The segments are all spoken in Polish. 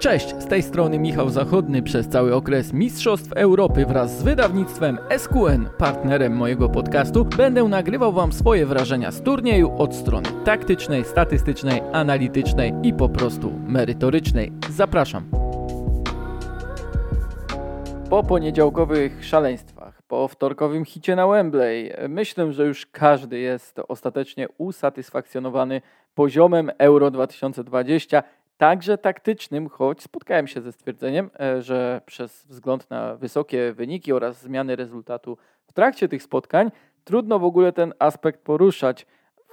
Cześć, z tej strony Michał Zachodny. Przez cały okres Mistrzostw Europy wraz z wydawnictwem SQN, partnerem mojego podcastu, będę nagrywał Wam swoje wrażenia z turnieju od strony taktycznej, statystycznej, analitycznej i po prostu merytorycznej. Zapraszam. Po poniedziałkowych szaleństwach, po wtorkowym hicie na Wembley, myślę, że już każdy jest ostatecznie usatysfakcjonowany poziomem Euro 2020 także taktycznym, choć spotkałem się ze stwierdzeniem, e, że przez wzgląd na wysokie wyniki oraz zmiany rezultatu w trakcie tych spotkań trudno w ogóle ten aspekt poruszać.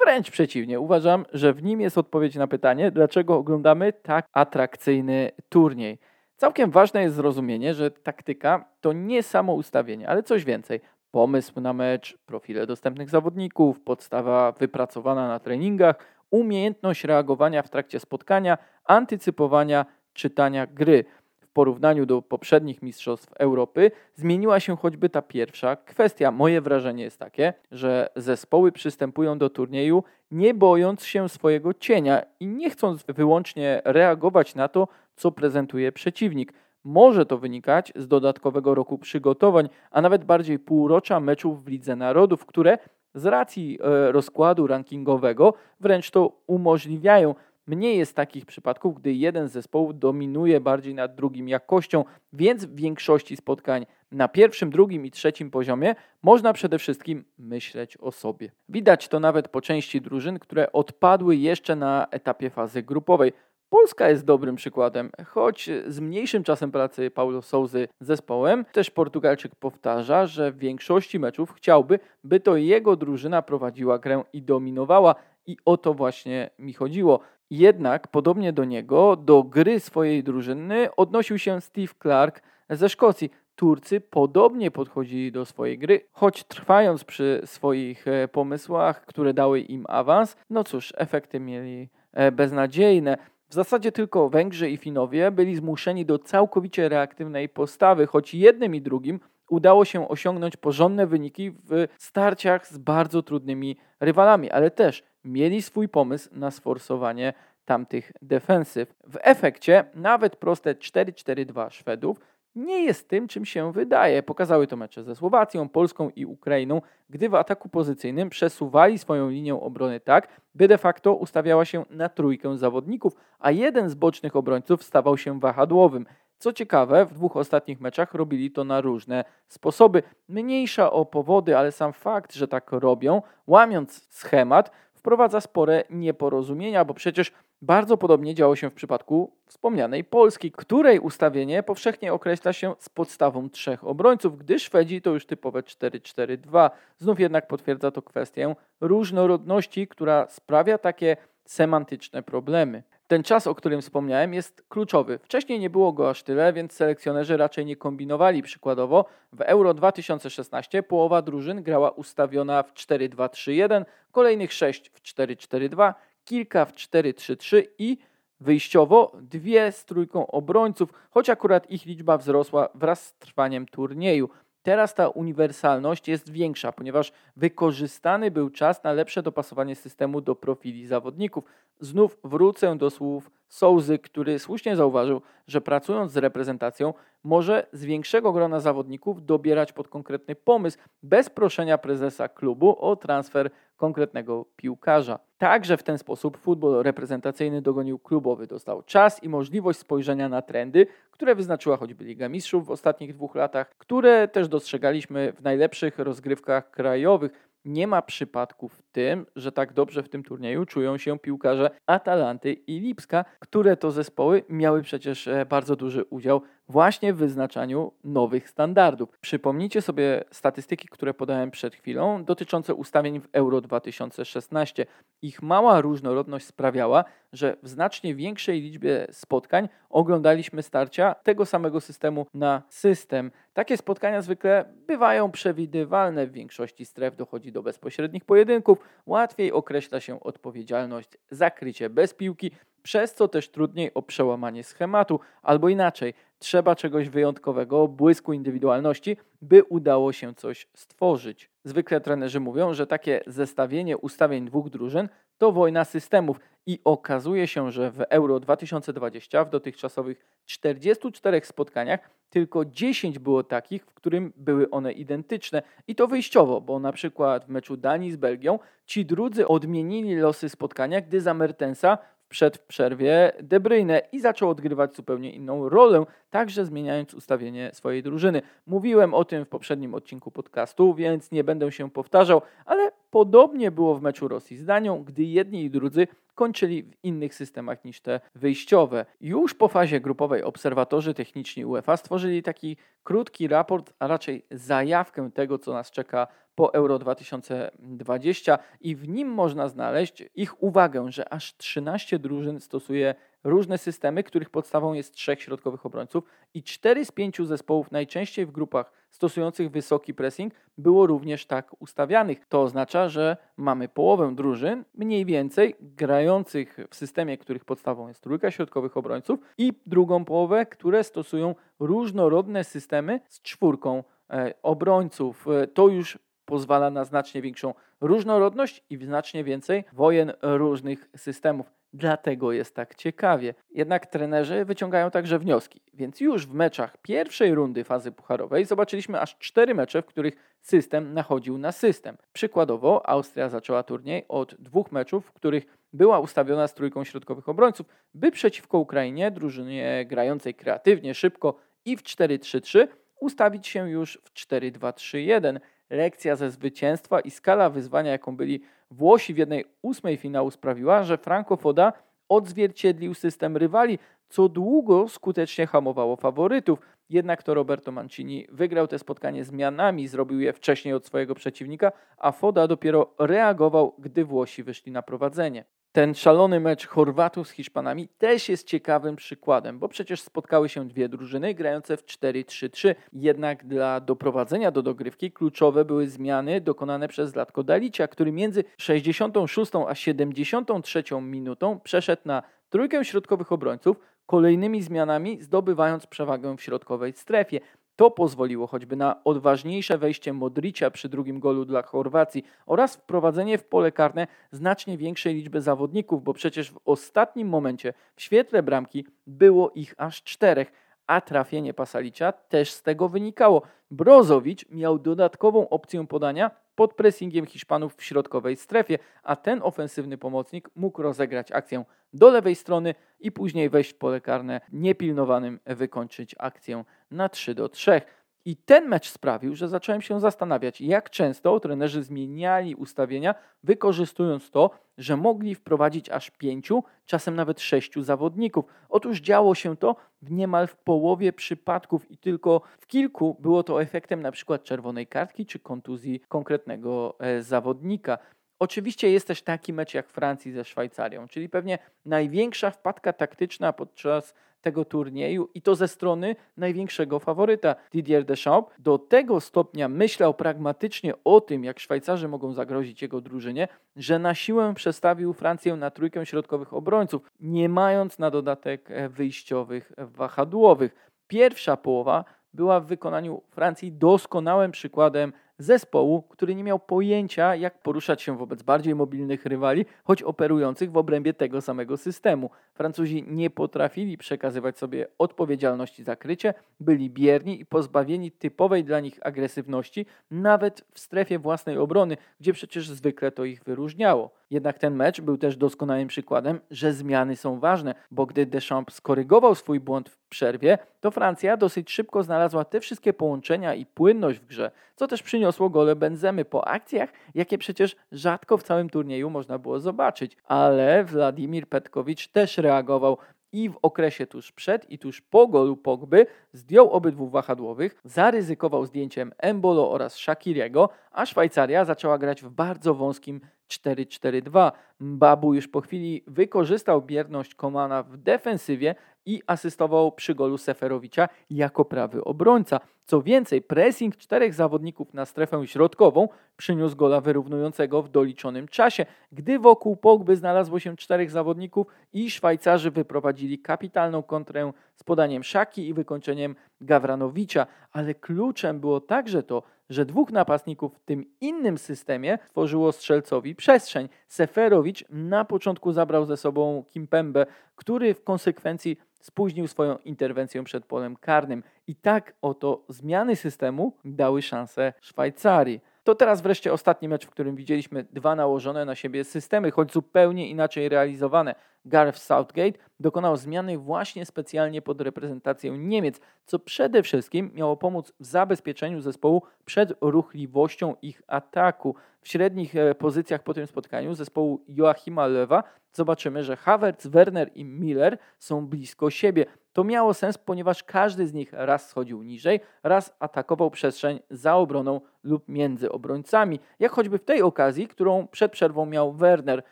Wręcz przeciwnie, uważam, że w nim jest odpowiedź na pytanie, dlaczego oglądamy tak atrakcyjny turniej. Całkiem ważne jest zrozumienie, że taktyka to nie samo ustawienie, ale coś więcej. Pomysł na mecz, profile dostępnych zawodników, podstawa wypracowana na treningach, umiejętność reagowania w trakcie spotkania, antycypowania, czytania gry. W porównaniu do poprzednich Mistrzostw Europy zmieniła się choćby ta pierwsza kwestia. Moje wrażenie jest takie, że zespoły przystępują do turnieju nie bojąc się swojego cienia i nie chcąc wyłącznie reagować na to, co prezentuje przeciwnik. Może to wynikać z dodatkowego roku przygotowań, a nawet bardziej półrocza meczów w Lidze Narodów, które z racji e, rozkładu rankingowego wręcz to umożliwiają. Mniej jest takich przypadków, gdy jeden z zespołów dominuje bardziej nad drugim jakością, więc w większości spotkań na pierwszym, drugim i trzecim poziomie można przede wszystkim myśleć o sobie. Widać to nawet po części drużyn, które odpadły jeszcze na etapie fazy grupowej. Polska jest dobrym przykładem, choć z mniejszym czasem pracy Paulo Souzy z zespołem, też Portugalczyk powtarza, że w większości meczów chciałby, by to jego drużyna prowadziła grę i dominowała i o to właśnie mi chodziło. Jednak podobnie do niego, do gry swojej drużyny odnosił się Steve Clark ze Szkocji. Turcy podobnie podchodzili do swojej gry, choć trwając przy swoich e, pomysłach, które dały im awans, no cóż, efekty mieli e, beznadziejne. W zasadzie tylko Węgrzy i Finowie byli zmuszeni do całkowicie reaktywnej postawy, choć jednym i drugim udało się osiągnąć porządne wyniki w starciach z bardzo trudnymi rywalami, ale też mieli swój pomysł na sforsowanie tamtych defensyw. W efekcie nawet proste 4-4-2 Szwedów nie jest tym, czym się wydaje. Pokazały to mecze ze Słowacją, Polską i Ukrainą, gdy w ataku pozycyjnym przesuwali swoją linię obrony tak, by de facto ustawiała się na trójkę zawodników, a jeden z bocznych obrońców stawał się wahadłowym. Co ciekawe, w dwóch ostatnich meczach robili to na różne sposoby. Mniejsza o powody, ale sam fakt, że tak robią, łamiąc schemat, wprowadza spore nieporozumienia, bo przecież bardzo podobnie działo się w przypadku wspomnianej Polski, której ustawienie powszechnie określa się z podstawą trzech obrońców, gdy Szwedzi to już typowe 4-4-2. Znów jednak potwierdza to kwestię różnorodności, która sprawia takie semantyczne problemy. Ten czas, o którym wspomniałem, jest kluczowy. Wcześniej nie było go aż tyle, więc selekcjonerzy raczej nie kombinowali. Przykładowo w Euro 2016 połowa drużyn grała ustawiona w 4-2-3-1, kolejnych 6 w 4-4-2, kilka w 4-3-3 i wyjściowo dwie z trójką obrońców, choć akurat ich liczba wzrosła wraz z trwaniem turnieju. Teraz ta uniwersalność jest większa, ponieważ wykorzystany był czas na lepsze dopasowanie systemu do profili zawodników. Znów wrócę do słów Souzy, który słusznie zauważył, że pracując z reprezentacją może z większego grona zawodników dobierać pod konkretny pomysł, bez proszenia prezesa klubu o transfer konkretnego piłkarza. Także w ten sposób futbol reprezentacyjny dogonił klubowy, dostał czas i możliwość spojrzenia na trendy, które wyznaczyła choćby Liga Mistrzów w ostatnich dwóch latach, które też dostrzegaliśmy w najlepszych rozgrywkach krajowych nie ma przypadku w tym, że tak dobrze w tym turnieju czują się piłkarze Atalanty i Lipska, które to zespoły miały przecież e, bardzo duży udział właśnie w wyznaczaniu nowych standardów. Przypomnijcie sobie statystyki, które podałem przed chwilą, dotyczące ustawień w Euro 2016. Ich mała różnorodność sprawiała, że w znacznie większej liczbie spotkań oglądaliśmy starcia tego samego systemu na system. Takie spotkania zwykle bywają przewidywalne, w większości stref dochodzi do bezpośrednich pojedynków, łatwiej określa się odpowiedzialność za krycie bez piłki, przez co też trudniej o przełamanie schematu, albo inaczej, trzeba czegoś wyjątkowego, błysku indywidualności, by udało się coś stworzyć. Zwykle trenerzy mówią, że takie zestawienie ustawień dwóch drużyn to wojna systemów i okazuje się, że w Euro 2020 w dotychczasowych 44 spotkaniach tylko 10 było takich, w którym były one identyczne i to wyjściowo, bo na przykład w meczu Danii z Belgią ci drudzy odmienili losy spotkania, gdy za Mertensa przed w przerwie De Bruyne i zaczął odgrywać zupełnie inną rolę, także zmieniając ustawienie swojej drużyny. Mówiłem o tym w poprzednim odcinku podcastu, więc nie będę się powtarzał, ale podobnie było w meczu Rosji z Danią, gdy jedni i drudzy kończyli w innych systemach niż te wyjściowe. Już po fazie grupowej obserwatorzy techniczni UEFA stworzyli taki krótki raport, a raczej zajawkę tego, co nas czeka po Euro 2020 i w nim można znaleźć ich uwagę, że aż 13 drużyn stosuje różne systemy, których podstawą jest trzech środkowych obrońców i cztery z pięciu zespołów najczęściej w grupach stosujących wysoki pressing było również tak ustawianych. To oznacza, że mamy połowę drużyn mniej więcej grających w systemie, których podstawą jest trójka środkowych obrońców i drugą połowę, które stosują różnorodne systemy z czwórką e, obrońców. E, to już pozwala na znacznie większą różnorodność i znacznie więcej wojen różnych systemów. Dlatego jest tak ciekawie. Jednak trenerzy wyciągają także wnioski, więc już w meczach pierwszej rundy fazy pucharowej zobaczyliśmy aż cztery mecze, w których system nachodził na system. Przykładowo Austria zaczęła turniej od dwóch meczów, w których była ustawiona z trójką środkowych obrońców, by przeciwko Ukrainie, drużynie grającej kreatywnie, szybko i w 4-3-3, ustawić się już w 4-2-3-1 lekcja ze zwycięstwa i skala wyzwania, jaką byli Włosi w jednej ósmej finału sprawiła, że Franco Foda odzwierciedlił system rywali, co długo skutecznie hamowało faworytów. Jednak to Roberto Mancini wygrał te spotkanie zmianami, zrobił je wcześniej od swojego przeciwnika, a Foda dopiero reagował, gdy Włosi wyszli na prowadzenie. Ten szalony mecz Chorwatów z Hiszpanami też jest ciekawym przykładem, bo przecież spotkały się dwie drużyny grające w 4-3-3. Jednak dla doprowadzenia do dogrywki kluczowe były zmiany dokonane przez Latko Dalicia, który między 66 a 73 minutą przeszedł na trójkę środkowych obrońców, kolejnymi zmianami zdobywając przewagę w środkowej strefie. To pozwoliło choćby na odważniejsze wejście Modricia przy drugim golu dla Chorwacji oraz wprowadzenie w pole karne znacznie większej liczby zawodników, bo przecież w ostatnim momencie w świetle bramki było ich aż czterech, a trafienie Pasalicia też z tego wynikało. Brozowicz miał dodatkową opcję podania pod pressingiem Hiszpanów w środkowej strefie, a ten ofensywny pomocnik mógł rozegrać akcję do lewej strony i później wejść w pole karne niepilnowanym, wykończyć akcję na 3 do 3. I ten mecz sprawił, że zacząłem się zastanawiać, jak często trenerzy zmieniali ustawienia, wykorzystując to, że mogli wprowadzić aż pięciu, czasem nawet sześciu zawodników. Otóż działo się to w niemal w połowie przypadków i tylko w kilku było to efektem przykład czerwonej kartki czy kontuzji konkretnego e, zawodnika. Oczywiście jest też taki mecz jak Francji ze Szwajcarią, czyli pewnie największa wpadka taktyczna podczas tego turnieju i to ze strony największego faworyta Didier Deschamps. Do tego stopnia myślał pragmatycznie o tym, jak Szwajcarzy mogą zagrozić jego drużynie, że na siłę przestawił Francję na trójkę środkowych obrońców, nie mając na dodatek e, wyjściowych wahadłowych. Pierwsza połowa była w wykonaniu Francji doskonałym przykładem zespołu, który nie miał pojęcia, jak poruszać się wobec bardziej mobilnych rywali, choć operujących w obrębie tego samego systemu. Francuzi nie potrafili przekazywać sobie odpowiedzialności za krycie, byli bierni i pozbawieni typowej dla nich agresywności, nawet w strefie własnej obrony, gdzie przecież zwykle to ich wyróżniało. Jednak ten mecz był też doskonałym przykładem, że zmiany są ważne, bo gdy Deschamps skorygował swój błąd w przerwie, to Francja dosyć szybko znalazła te wszystkie połączenia i płynność w grze, co też przyniosło gole Benzemy po akcjach, jakie przecież rzadko w całym turnieju można było zobaczyć. Ale Władimir Petkowicz też reagował i w okresie tuż przed i tuż po golu Pogby zdjął obydwu wahadłowych, zaryzykował zdjęciem Embolo oraz Shakiriego, a Szwajcaria zaczęła grać w bardzo wąskim 4-4-2. Mbabu już po chwili wykorzystał bierność Komana w defensywie i asystował przy golu Seferowicza jako prawy obrońca. Co więcej, pressing czterech zawodników na strefę środkową przyniósł gola wyrównującego w doliczonym czasie, gdy wokół Pogby znalazło się czterech zawodników i Szwajcarzy wyprowadzili kapitalną kontrę z podaniem Szaki i wykończeniem Gawranowicza, ale kluczem było także to, że dwóch napastników w tym innym systemie tworzyło strzelcowi przestrzeń. Seferowicz na początku zabrał ze sobą Kimpembe, który w konsekwencji spóźnił swoją interwencję przed polem karnym. I tak oto zmiany systemu dały szansę Szwajcarii. To teraz wreszcie ostatni mecz, w którym widzieliśmy dwa nałożone na siebie systemy, choć zupełnie inaczej realizowane. Gareth Southgate dokonał zmiany właśnie specjalnie pod reprezentację Niemiec, co przede wszystkim miało pomóc w zabezpieczeniu zespołu przed ruchliwością ich ataku. W średnich e, pozycjach po tym spotkaniu zespołu Joachima Lewa zobaczymy, że Havertz, Werner i Miller są blisko siebie. To miało sens, ponieważ każdy z nich raz schodził niżej, raz atakował przestrzeń za obroną lub między obrońcami, jak choćby w tej okazji, którą przed przerwą miał Werner.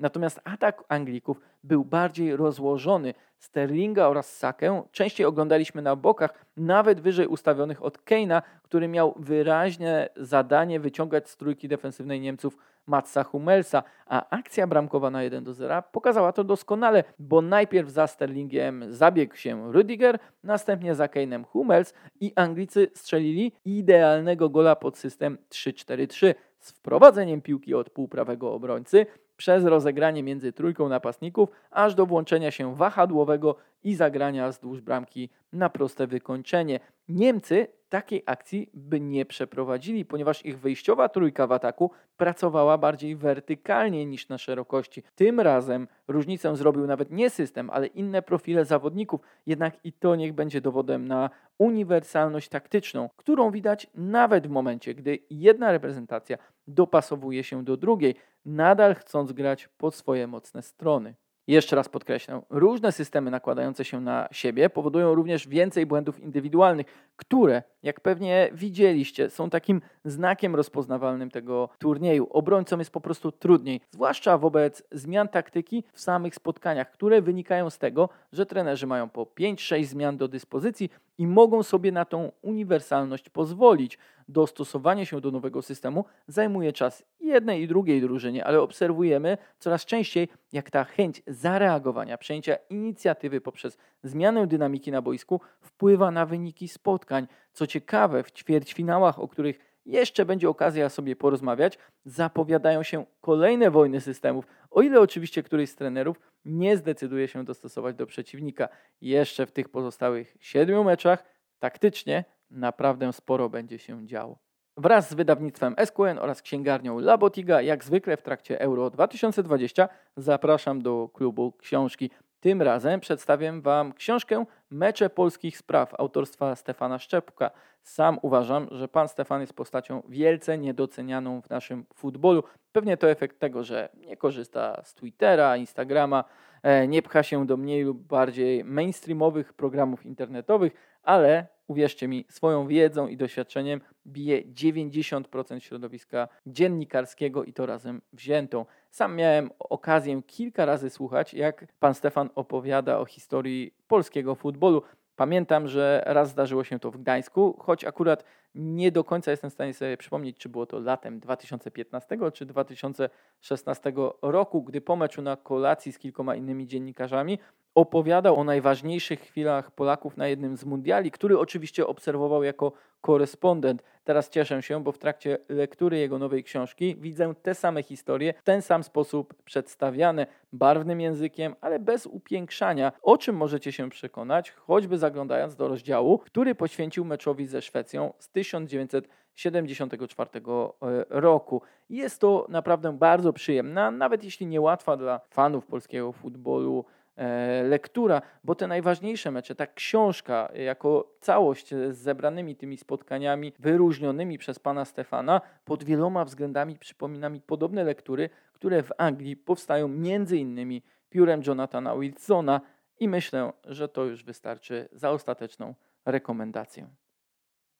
Natomiast atak Anglików był bardziej rozłożony. Sterlinga oraz Sakę częściej oglądaliśmy na bokach, nawet wyżej ustawionych od Keina, który miał wyraźne zadanie wyciągać z trójki defensywnej Niemców Matsa Hummelsa, a akcja bramkowa na 1 do 0 pokazała to doskonale, bo najpierw za Sterlingiem zabiegł się Rüdiger, następnie za Keinem Hummels i Anglicy strzelili idealnego gola pod system 3-4-3 z wprowadzeniem piłki od półprawego obrońcy przez rozegranie między trójką napastników, aż do włączenia się wahadłowego i zagrania wzdłuż bramki na proste wykończenie. Niemcy takiej akcji by nie przeprowadzili, ponieważ ich wyjściowa trójka w ataku pracowała bardziej wertykalnie niż na szerokości. Tym razem różnicę zrobił nawet nie system, ale inne profile zawodników, jednak i to niech będzie dowodem na uniwersalność taktyczną, którą widać nawet w momencie, gdy jedna reprezentacja dopasowuje się do drugiej, nadal chcąc grać pod swoje mocne strony. Jeszcze raz podkreślę, różne systemy nakładające się na siebie powodują również więcej błędów indywidualnych, które, jak pewnie widzieliście, są takim znakiem rozpoznawalnym tego turnieju. Obrońcom jest po prostu trudniej, zwłaszcza wobec zmian taktyki w samych spotkaniach, które wynikają z tego, że trenerzy mają po 5-6 zmian do dyspozycji i mogą sobie na tą uniwersalność pozwolić. Dostosowanie się do nowego systemu zajmuje czas jednej i drugiej drużynie, ale obserwujemy coraz częściej, jak ta chęć zareagowania, przejęcia inicjatywy poprzez zmianę dynamiki na boisku wpływa na wyniki spotkań. Co ciekawe, w ćwierćfinałach, o których jeszcze będzie okazja sobie porozmawiać, zapowiadają się kolejne wojny systemów, o ile oczywiście któryś z trenerów nie zdecyduje się dostosować do przeciwnika. Jeszcze w tych pozostałych siedmiu meczach taktycznie naprawdę sporo będzie się działo. Wraz z wydawnictwem SQN oraz księgarnią Labotiga, jak zwykle w trakcie Euro 2020, zapraszam do klubu książki. Tym razem przedstawię Wam książkę Mecze polskich spraw autorstwa Stefana Szczepka. Sam uważam, że pan Stefan jest postacią wielce niedocenianą w naszym futbolu. Pewnie to efekt tego, że nie korzysta z Twittera, Instagrama, e, nie pcha się do mniej lub bardziej mainstreamowych programów internetowych, ale uwierzcie mi, swoją wiedzą i doświadczeniem bije 90% środowiska dziennikarskiego i to razem wziętą. Sam miałem okazję kilka razy słuchać, jak pan Stefan opowiada o historii polskiego futbolu. Pamiętam, że raz zdarzyło się to w Gdańsku, choć akurat nie do końca jestem w stanie sobie przypomnieć, czy było to latem 2015 czy 2016 roku, gdy po meczu na kolacji z kilkoma innymi dziennikarzami opowiadał o najważniejszych chwilach Polaków na jednym z mundiali, który oczywiście obserwował jako korespondent. Teraz cieszę się, bo w trakcie lektury jego nowej książki widzę te same historie w ten sam sposób przedstawiane, barwnym językiem, ale bez upiększania, o czym możecie się przekonać, choćby zaglądając do rozdziału, który poświęcił meczowi ze Szwecją z 1974 e, roku. Jest to naprawdę bardzo przyjemna, nawet jeśli niełatwa dla fanów polskiego futbolu lektura, bo te najważniejsze mecze, ta książka jako całość z zebranymi tymi spotkaniami wyróżnionymi przez pana Stefana pod wieloma względami przypomina mi podobne lektury, które w Anglii powstają między innymi piórem Jonathana Wilsona i myślę, że to już wystarczy za ostateczną rekomendację.